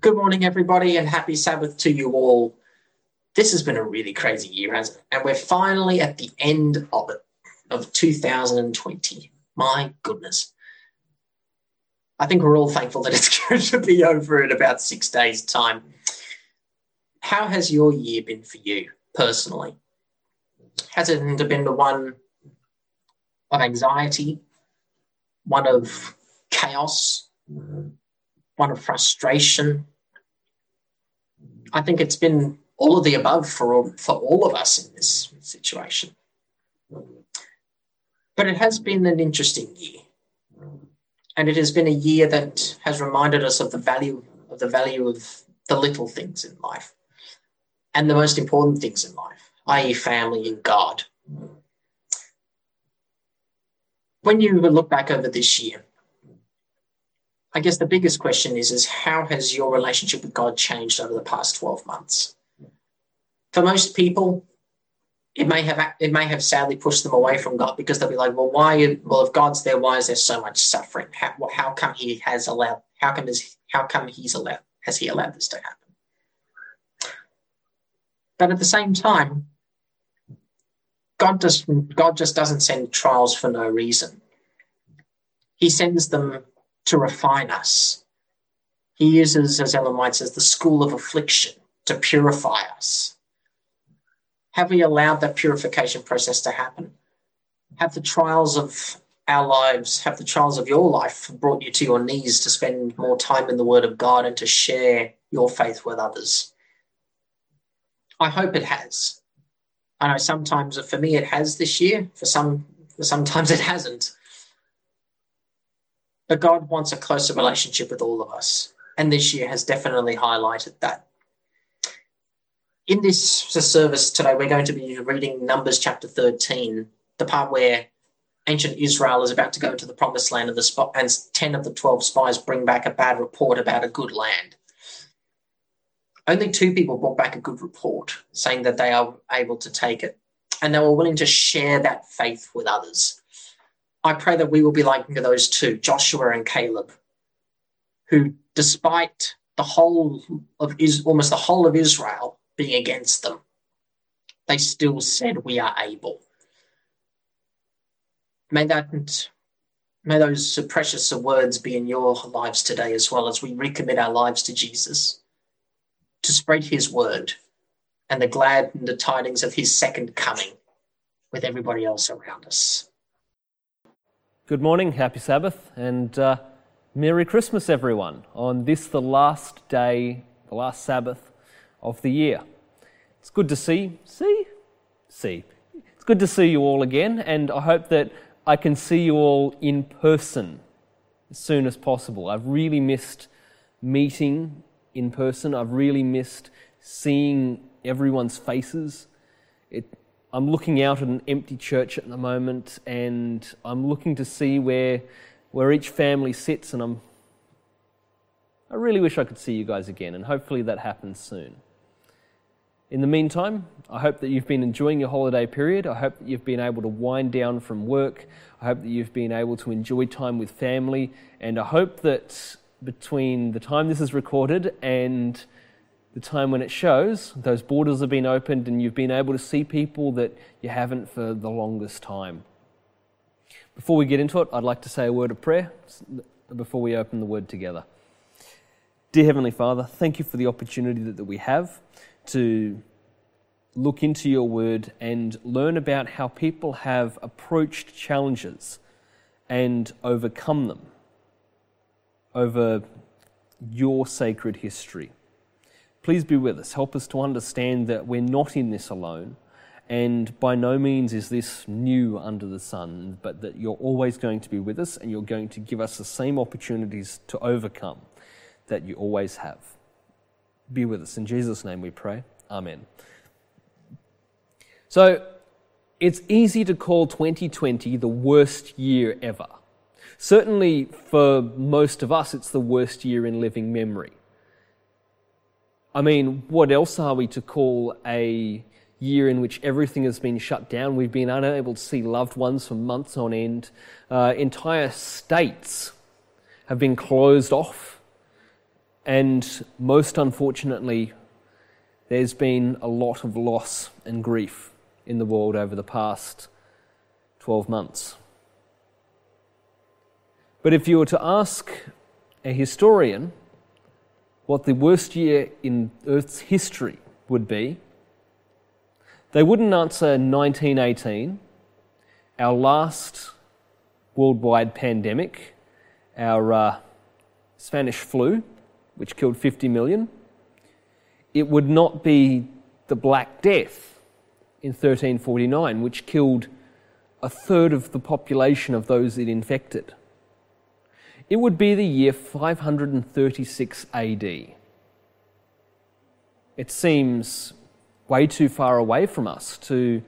Good morning, everybody, and happy Sabbath to you all. This has been a really crazy year, hasn't it? And we're finally at the end of it, of 2020. My goodness. I think we're all thankful that it's going to be over in about six days' time. How has your year been for you personally? Has it been the one of anxiety, one of chaos, one of frustration, I think it's been all of the above for all, for all of us in this situation. But it has been an interesting year. And it has been a year that has reminded us of the value of the value of the little things in life and the most important things in life, i.e., family and God. When you look back over this year, I guess the biggest question is, is how has your relationship with God changed over the past 12 months? For most people, it may have it may have sadly pushed them away from God because they'll be like, well, why? Well, if God's there, why is there so much suffering? How, how come He has allowed? How come is how come He's allowed? Has He allowed this to happen? But at the same time, God just God just doesn't send trials for no reason. He sends them to refine us. He uses, as Ellen White says, the school of affliction to purify us. Have we allowed that purification process to happen? Have the trials of our lives, have the trials of your life brought you to your knees to spend more time in the Word of God and to share your faith with others? I hope it has. I know sometimes for me it has this year, for some sometimes it hasn't. But God wants a closer relationship with all of us. And this year has definitely highlighted that. In this service today, we're going to be reading Numbers chapter 13, the part where ancient Israel is about to go into the promised land, and, the spot, and 10 of the 12 spies bring back a bad report about a good land. Only two people brought back a good report, saying that they are able to take it, and they were willing to share that faith with others. I pray that we will be like those two, Joshua and Caleb, who, despite the whole of is almost the whole of Israel being against them, they still said, "We are able." May that, may those precious words be in your lives today as well as we recommit our lives to Jesus, to spread His word and the glad and the tidings of His second coming with everybody else around us. Good morning, happy Sabbath, and uh, Merry Christmas, everyone, on this, the last day, the last Sabbath of the year. It's good to see, see, see. It's good to see you all again, and I hope that I can see you all in person as soon as possible. I've really missed meeting in person, I've really missed seeing everyone's faces. It, I'm looking out at an empty church at the moment and I'm looking to see where, where each family sits and I'm, I really wish I could see you guys again and hopefully that happens soon. In the meantime, I hope that you've been enjoying your holiday period. I hope that you've been able to wind down from work. I hope that you've been able to enjoy time with family. And I hope that between the time this is recorded and the time when it shows, those borders have been opened and you've been able to see people that you haven't for the longest time. Before we get into it, I'd like to say a word of prayer before we open the word together. Dear Heavenly Father, thank you for the opportunity that, that we have to look into your word and learn about how people have approached challenges and overcome them over your sacred history. Please be with us. Help us to understand that we're not in this alone, and by no means is this new under the sun, but that you're always going to be with us and you're going to give us the same opportunities to overcome that you always have. Be with us. In Jesus' name we pray. Amen. So, it's easy to call 2020 the worst year ever. Certainly, for most of us, it's the worst year in living memory. I mean, what else are we to call a year in which everything has been shut down? We've been unable to see loved ones for months on end. Uh, entire states have been closed off. And most unfortunately, there's been a lot of loss and grief in the world over the past 12 months. But if you were to ask a historian what the worst year in Earth's history would be, they wouldn't answer 1918, our last worldwide pandemic, our uh, Spanish flu, which killed 50 million. It would not be the Black Death in 1349, which killed a third of the population of those it infected. It would be the year 536 AD. It seems way too far away from us to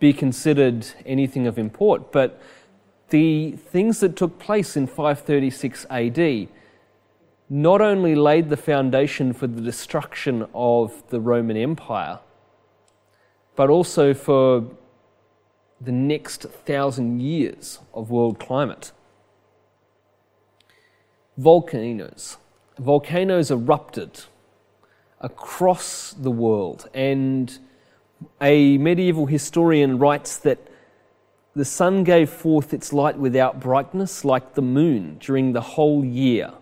be considered anything of import, but the things that took place in 536 AD not only laid the foundation for the destruction of the Roman Empire, but also for the next thousand years of world climate volcanoes. Volcanoes erupted across the world, and a medieval historian writes that the sun gave forth its light without brightness, like the moon, during the whole year.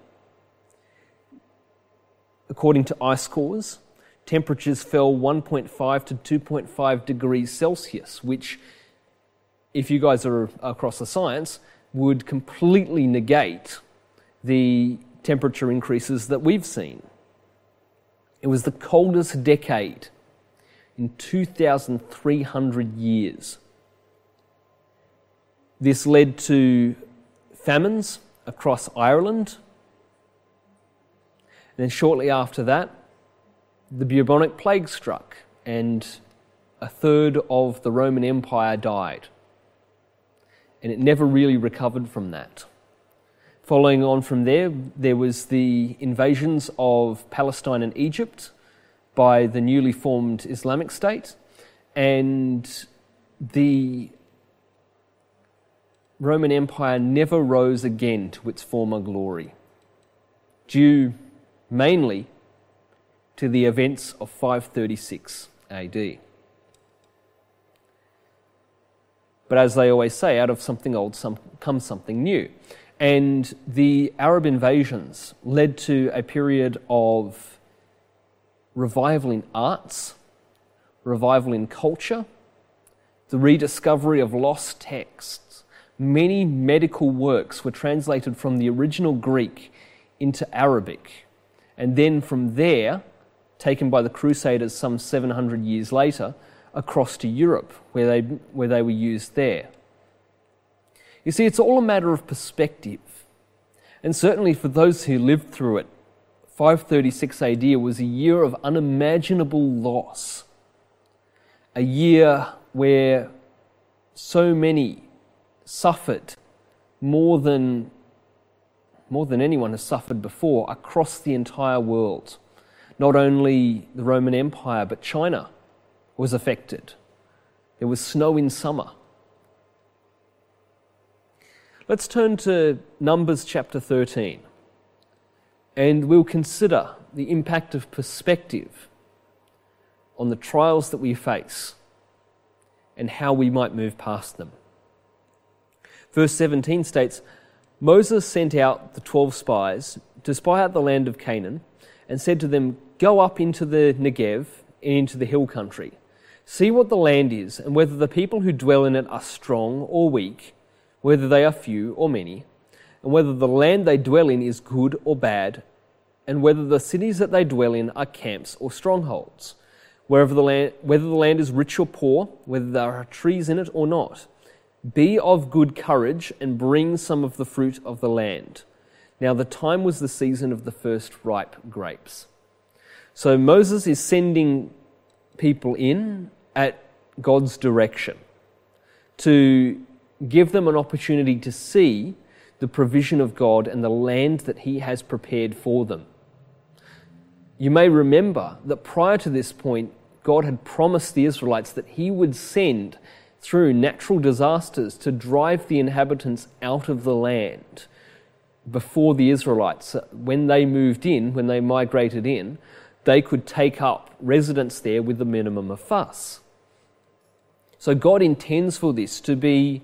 According to ice cores, temperatures fell 1.5 to 2.5 degrees Celsius, which, if you guys are across the science, would completely negate the temperature increases that we've seen. It was the coldest decade in 2,300 years. This led to famines across Ireland. And then, shortly after that, the bubonic plague struck, and a third of the Roman Empire died. And it never really recovered from that. Following on from there, there was the invasions of Palestine and Egypt by the newly formed Islamic State, and the Roman Empire never rose again to its former glory, due mainly to the events of 536 AD. But as they always say, out of something old some, comes something new. And the Arab invasions led to a period of revival in arts, revival in culture, the rediscovery of lost texts. Many medical works were translated from the original Greek into Arabic, and then from there, taken by the Crusaders some 700 years later, across to Europe, where they, where they were used there. You see, it's all a matter of perspective. And certainly for those who lived through it, 536 AD was a year of unimaginable loss. A year where so many suffered more than, more than anyone has suffered before across the entire world. Not only the Roman Empire, but China was affected. There was snow in summer. Let's turn to Numbers chapter 13 and we'll consider the impact of perspective on the trials that we face and how we might move past them. Verse 17 states Moses sent out the 12 spies to spy out the land of Canaan and said to them, Go up into the Negev and into the hill country. See what the land is, and whether the people who dwell in it are strong or weak whether they are few or many, and whether the land they dwell in is good or bad, and whether the cities that they dwell in are camps or strongholds, wherever the land, whether the land is rich or poor, whether there are trees in it or not. Be of good courage and bring some of the fruit of the land. Now, the time was the season of the first ripe grapes. So, Moses is sending people in at God's direction to give them an opportunity to see the provision of God and the land that He has prepared for them. You may remember that prior to this point, God had promised the Israelites that He would send through natural disasters to drive the inhabitants out of the land, before the Israelites, when they moved in, when they migrated in, they could take up residence there with the minimum of fuss. So God intends for this to be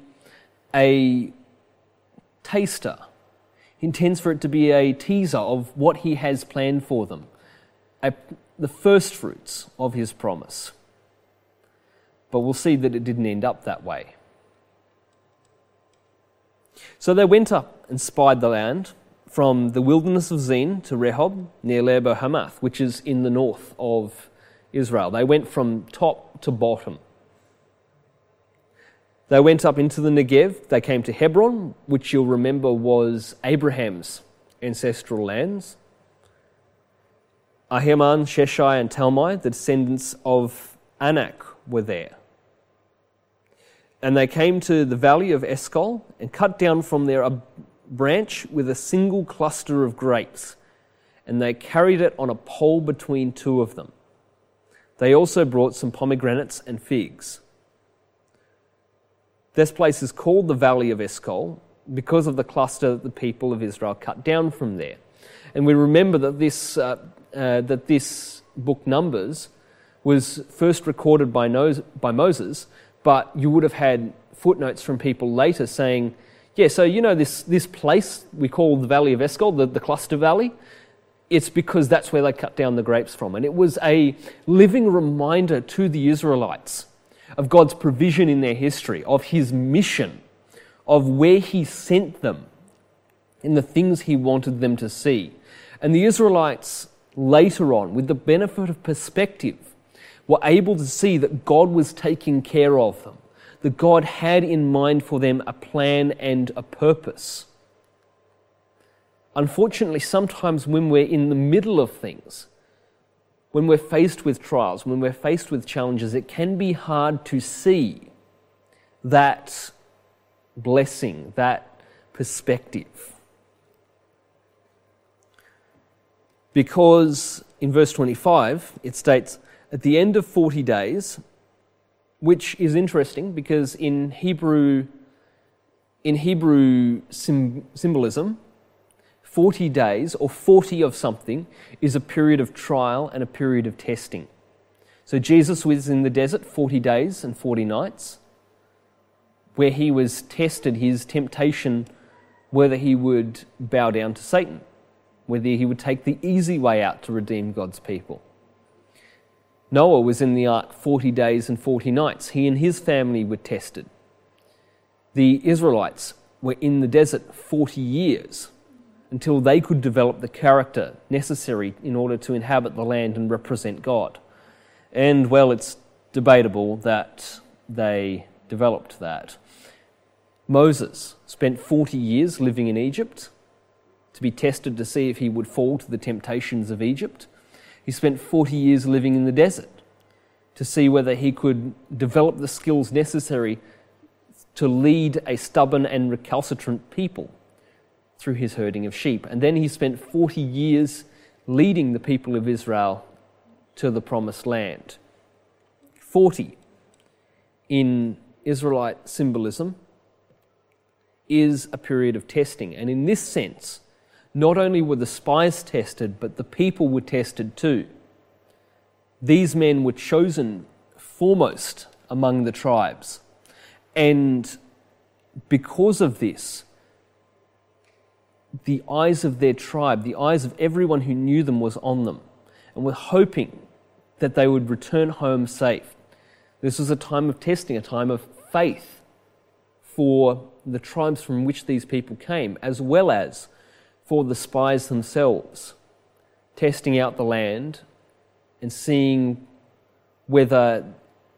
a taster. He intends for it to be a teaser of what He has planned for them, a, the first fruits of His promise. But we'll see that it didn't end up that way. So they went up and spied the land from the wilderness of Zin to Rehob near Lebo Hamath, which is in the north of Israel. They went from top to bottom. They went up into the Negev. They came to Hebron, which you'll remember was Abraham's ancestral lands. Ahiman, Sheshai, and Talmai, the descendants of Anak, were there. And they came to the valley of Eshcol and cut down from there a branch with a single cluster of grapes, and they carried it on a pole between two of them. They also brought some pomegranates and figs. This place is called the Valley of Eshcol because of the cluster that the people of Israel cut down from there. And we remember that this, uh, uh, that this book, Numbers, was first recorded by, by Moses but you would have had footnotes from people later saying, yeah, so you know this, this place we call the Valley of Eshcol, the, the cluster valley, it's because that's where they cut down the grapes from. And it was a living reminder to the Israelites of God's provision in their history, of his mission, of where he sent them, and the things he wanted them to see. And the Israelites later on, with the benefit of perspective, were able to see that God was taking care of them, that God had in mind for them a plan and a purpose. Unfortunately, sometimes when we're in the middle of things, when we're faced with trials, when we're faced with challenges, it can be hard to see that blessing, that perspective. Because in verse 25, it states, at the end of 40 days, which is interesting because in Hebrew, in Hebrew symbolism, 40 days or 40 of something is a period of trial and a period of testing. So Jesus was in the desert 40 days and 40 nights, where he was tested, his temptation, whether he would bow down to Satan, whether he would take the easy way out to redeem God's people. Noah was in the ark 40 days and 40 nights. He and his family were tested. The Israelites were in the desert 40 years until they could develop the character necessary in order to inhabit the land and represent God. And, well, it's debatable that they developed that. Moses spent 40 years living in Egypt to be tested to see if he would fall to the temptations of Egypt. He spent 40 years living in the desert to see whether he could develop the skills necessary to lead a stubborn and recalcitrant people through his herding of sheep. And then he spent 40 years leading the people of Israel to the promised land. 40 in Israelite symbolism is a period of testing. And in this sense, not only were the spies tested, but the people were tested too. These men were chosen foremost among the tribes. And because of this, the eyes of their tribe, the eyes of everyone who knew them, was on them, and were hoping that they would return home safe. This was a time of testing, a time of faith for the tribes from which these people came, as well as for the spies themselves, testing out the land and seeing whether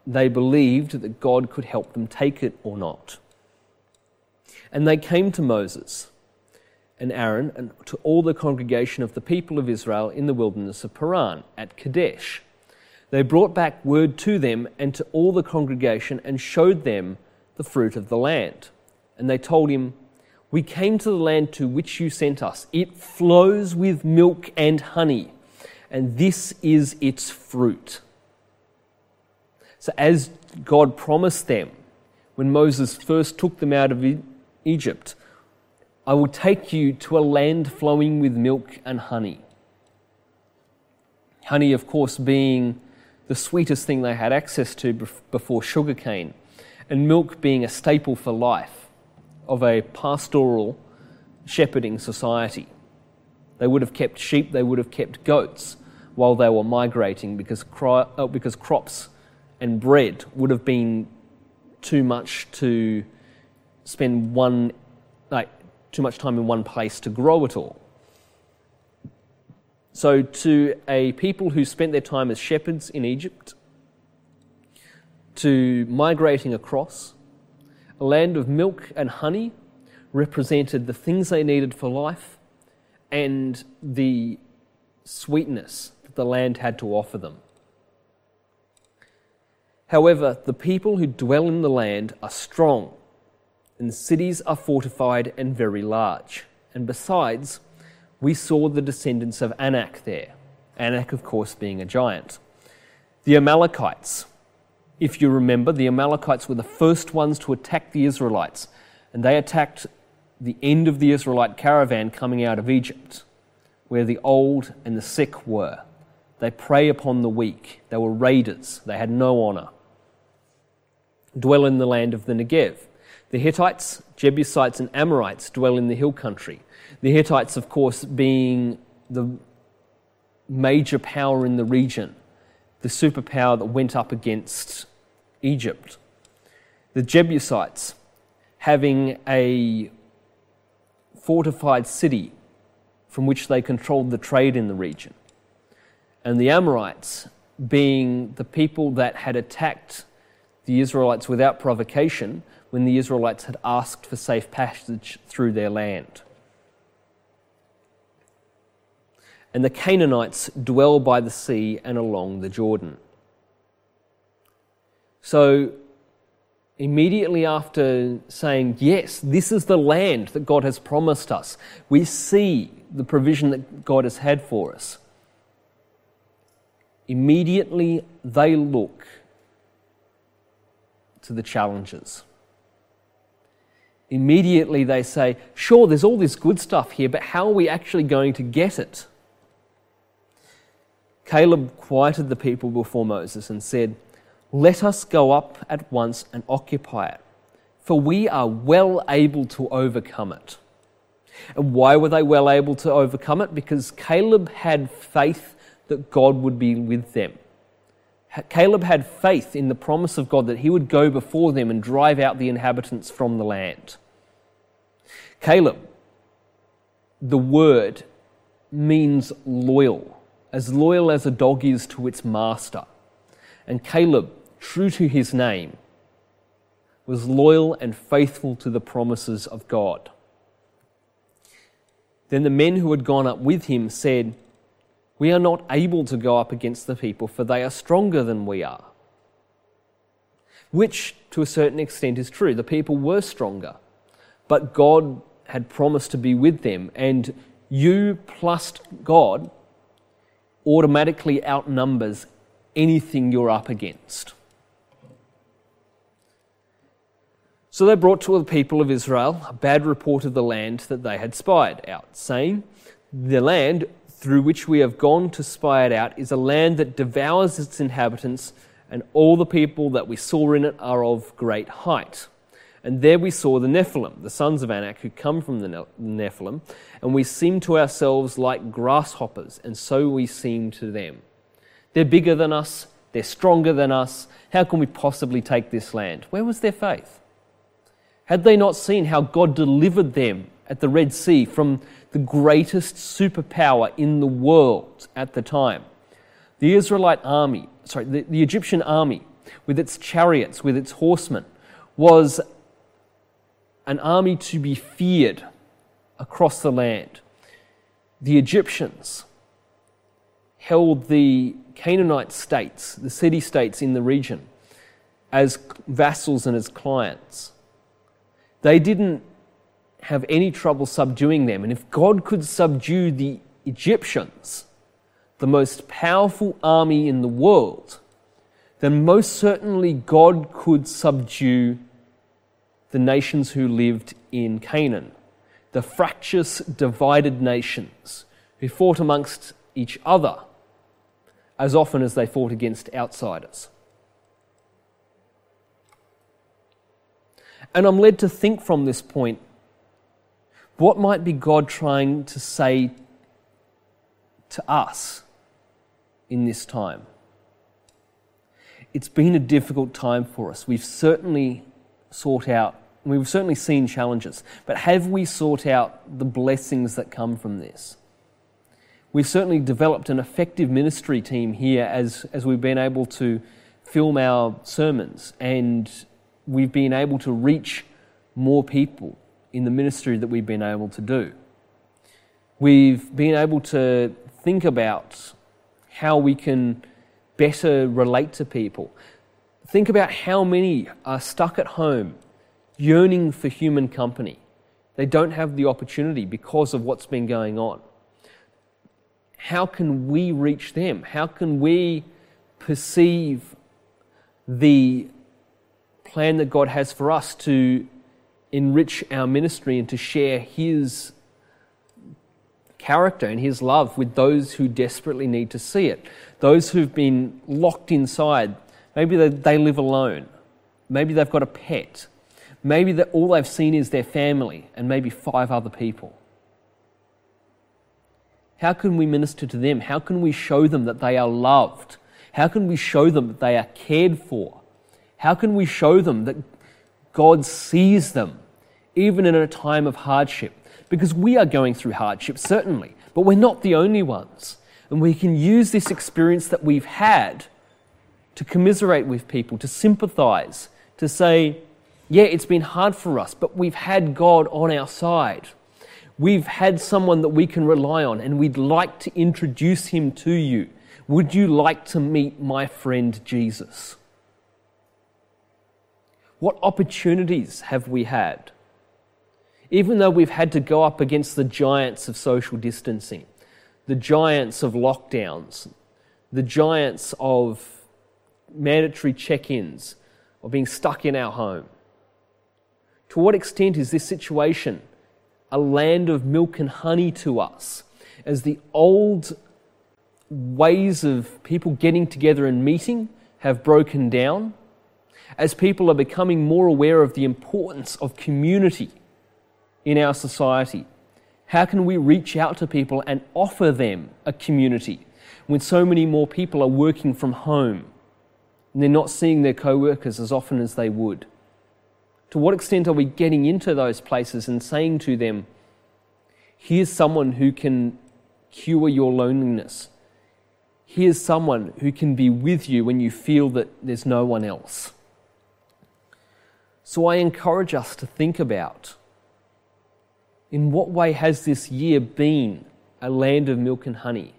they believed that God could help them take it or not. And they came to Moses and Aaron and to all the congregation of the people of Israel in the wilderness of Paran at Kadesh. They brought back word to them and to all the congregation and showed them the fruit of the land. And they told him, we came to the land to which you sent us. It flows with milk and honey, and this is its fruit. So, as God promised them when Moses first took them out of Egypt, I will take you to a land flowing with milk and honey. Honey, of course, being the sweetest thing they had access to before sugarcane, and milk being a staple for life of a pastoral shepherding society. They would have kept sheep, they would have kept goats while they were migrating because, uh, because crops and bread would have been too much to spend one, too much time in one place to grow at all. So, to a people who spent their time as shepherds in Egypt, to migrating across, a land of milk and honey represented the things they needed for life and the sweetness that the land had to offer them. However, the people who dwell in the land are strong, and cities are fortified and very large. And besides, we saw the descendants of Anak there. Anak, of course, being a giant. The Amalekites. If you remember, the Amalekites were the first ones to attack the Israelites, and they attacked the end of the Israelite caravan coming out of Egypt, where the old and the sick were. They prey upon the weak. They were raiders. They had no honour. Dwell in the land of the Negev. The Hittites, Jebusites, and Amorites dwell in the hill country. The Hittites, of course, being the major power in the region, the superpower that went up against Egypt. The Jebusites, having a fortified city from which they controlled the trade in the region. And the Amorites, being the people that had attacked the Israelites without provocation when the Israelites had asked for safe passage through their land. And the Canaanites dwell by the sea and along the Jordan. So immediately after saying, Yes, this is the land that God has promised us, we see the provision that God has had for us. Immediately they look to the challenges. Immediately they say, Sure, there's all this good stuff here, but how are we actually going to get it? Caleb quieted the people before Moses and said, let us go up at once and occupy it, for we are well able to overcome it. And why were they well able to overcome it? Because Caleb had faith that God would be with them. Caleb had faith in the promise of God that he would go before them and drive out the inhabitants from the land. Caleb, the word, means loyal, as loyal as a dog is to its master. And Caleb true to his name, was loyal and faithful to the promises of God. Then the men who had gone up with him said, We are not able to go up against the people, for they are stronger than we are. Which, to a certain extent, is true. The people were stronger, but God had promised to be with them, and you plus God automatically outnumbers anything you're up against. So they brought to the people of Israel a bad report of the land that they had spied out, saying, The land through which we have gone to spy it out is a land that devours its inhabitants, and all the people that we saw in it are of great height. And there we saw the Nephilim, the sons of Anak, who come from the Nephilim, and we seemed to ourselves like grasshoppers, and so we seemed to them. They're bigger than us, they're stronger than us. How can we possibly take this land? Where was their faith? Had they not seen how God delivered them at the Red Sea from the greatest superpower in the world at the time? The Israelite army, sorry, the, the Egyptian army, with its chariots, with its horsemen, was an army to be feared across the land. The Egyptians held the Canaanite states, the city states in the region, as vassals and as clients. They didn't have any trouble subduing them. And if God could subdue the Egyptians, the most powerful army in the world, then most certainly God could subdue the nations who lived in Canaan, the fractious, divided nations who fought amongst each other as often as they fought against outsiders. And I'm led to think from this point what might be God trying to say to us in this time? It's been a difficult time for us. We've certainly sought out, we've certainly seen challenges, but have we sought out the blessings that come from this? We've certainly developed an effective ministry team here as, as we've been able to film our sermons and we've been able to reach more people in the ministry that we've been able to do. We've been able to think about how we can better relate to people. Think about how many are stuck at home yearning for human company. They don't have the opportunity because of what's been going on. How can we reach them? How can we perceive the plan that God has for us to enrich our ministry and to share His character and His love with those who desperately need to see it. Those who've been locked inside. Maybe they, they live alone. Maybe they've got a pet. Maybe that all they've seen is their family and maybe five other people. How can we minister to them? How can we show them that they are loved? How can we show them that they are cared for? How can we show them that God sees them, even in a time of hardship? Because we are going through hardship, certainly, but we're not the only ones. And we can use this experience that we've had to commiserate with people, to sympathize, to say, yeah, it's been hard for us, but we've had God on our side. We've had someone that we can rely on, and we'd like to introduce him to you. Would you like to meet my friend Jesus? What opportunities have we had? Even though we've had to go up against the giants of social distancing, the giants of lockdowns, the giants of mandatory check ins, of being stuck in our home. To what extent is this situation a land of milk and honey to us as the old ways of people getting together and meeting have broken down? as people are becoming more aware of the importance of community in our society? How can we reach out to people and offer them a community when so many more people are working from home and they're not seeing their co workers as often as they would? To what extent are we getting into those places and saying to them, here's someone who can cure your loneliness? Here's someone who can be with you when you feel that there's no one else. So I encourage us to think about in what way has this year been a land of milk and honey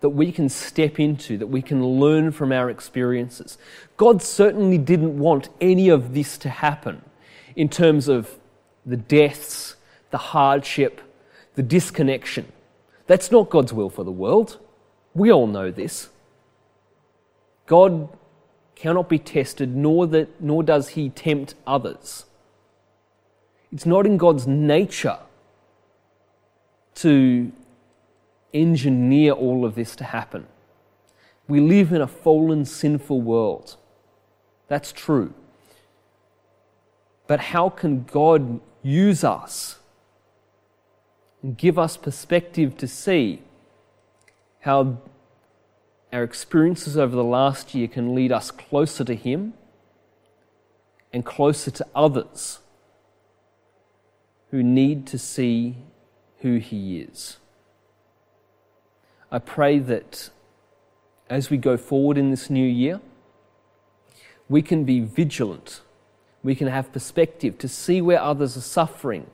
that we can step into, that we can learn from our experiences? God certainly didn't want any of this to happen in terms of the deaths, the hardship, the disconnection. That's not God's will for the world. We all know this. God cannot be tested, nor, that, nor does he tempt others. It's not in God's nature to engineer all of this to happen. We live in a fallen, sinful world. That's true. But how can God use us and give us perspective to see how our experiences over the last year can lead us closer to Him and closer to others who need to see who He is. I pray that as we go forward in this new year, we can be vigilant. We can have perspective to see where others are suffering,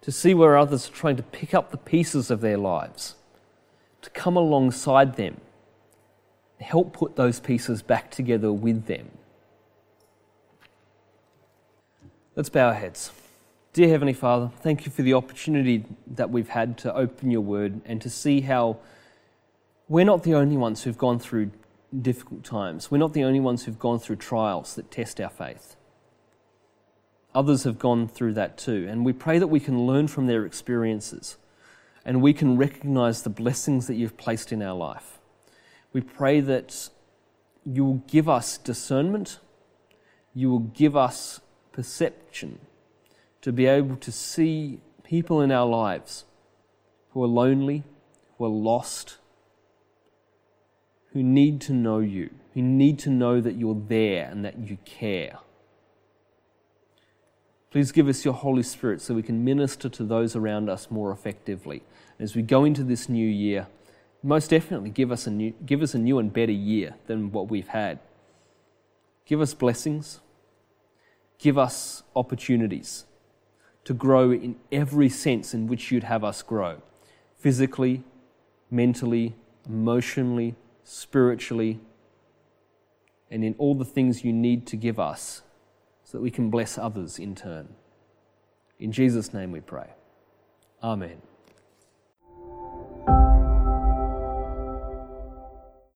to see where others are trying to pick up the pieces of their lives, to come alongside them help put those pieces back together with them. Let's bow our heads. Dear Heavenly Father, thank you for the opportunity that we've had to open your word and to see how we're not the only ones who've gone through difficult times. We're not the only ones who've gone through trials that test our faith. Others have gone through that too. And we pray that we can learn from their experiences and we can recognize the blessings that you've placed in our life. We pray that you will give us discernment, you will give us perception to be able to see people in our lives who are lonely, who are lost, who need to know you, who need to know that you're there and that you care. Please give us your Holy Spirit so we can minister to those around us more effectively. As we go into this new year, most definitely give us a new, give us a new and better year than what we've had. Give us blessings. Give us opportunities to grow in every sense in which you'd have us grow physically, mentally, emotionally, spiritually, and in all the things you need to give us so that we can bless others in turn. In Jesus' name we pray. Amen.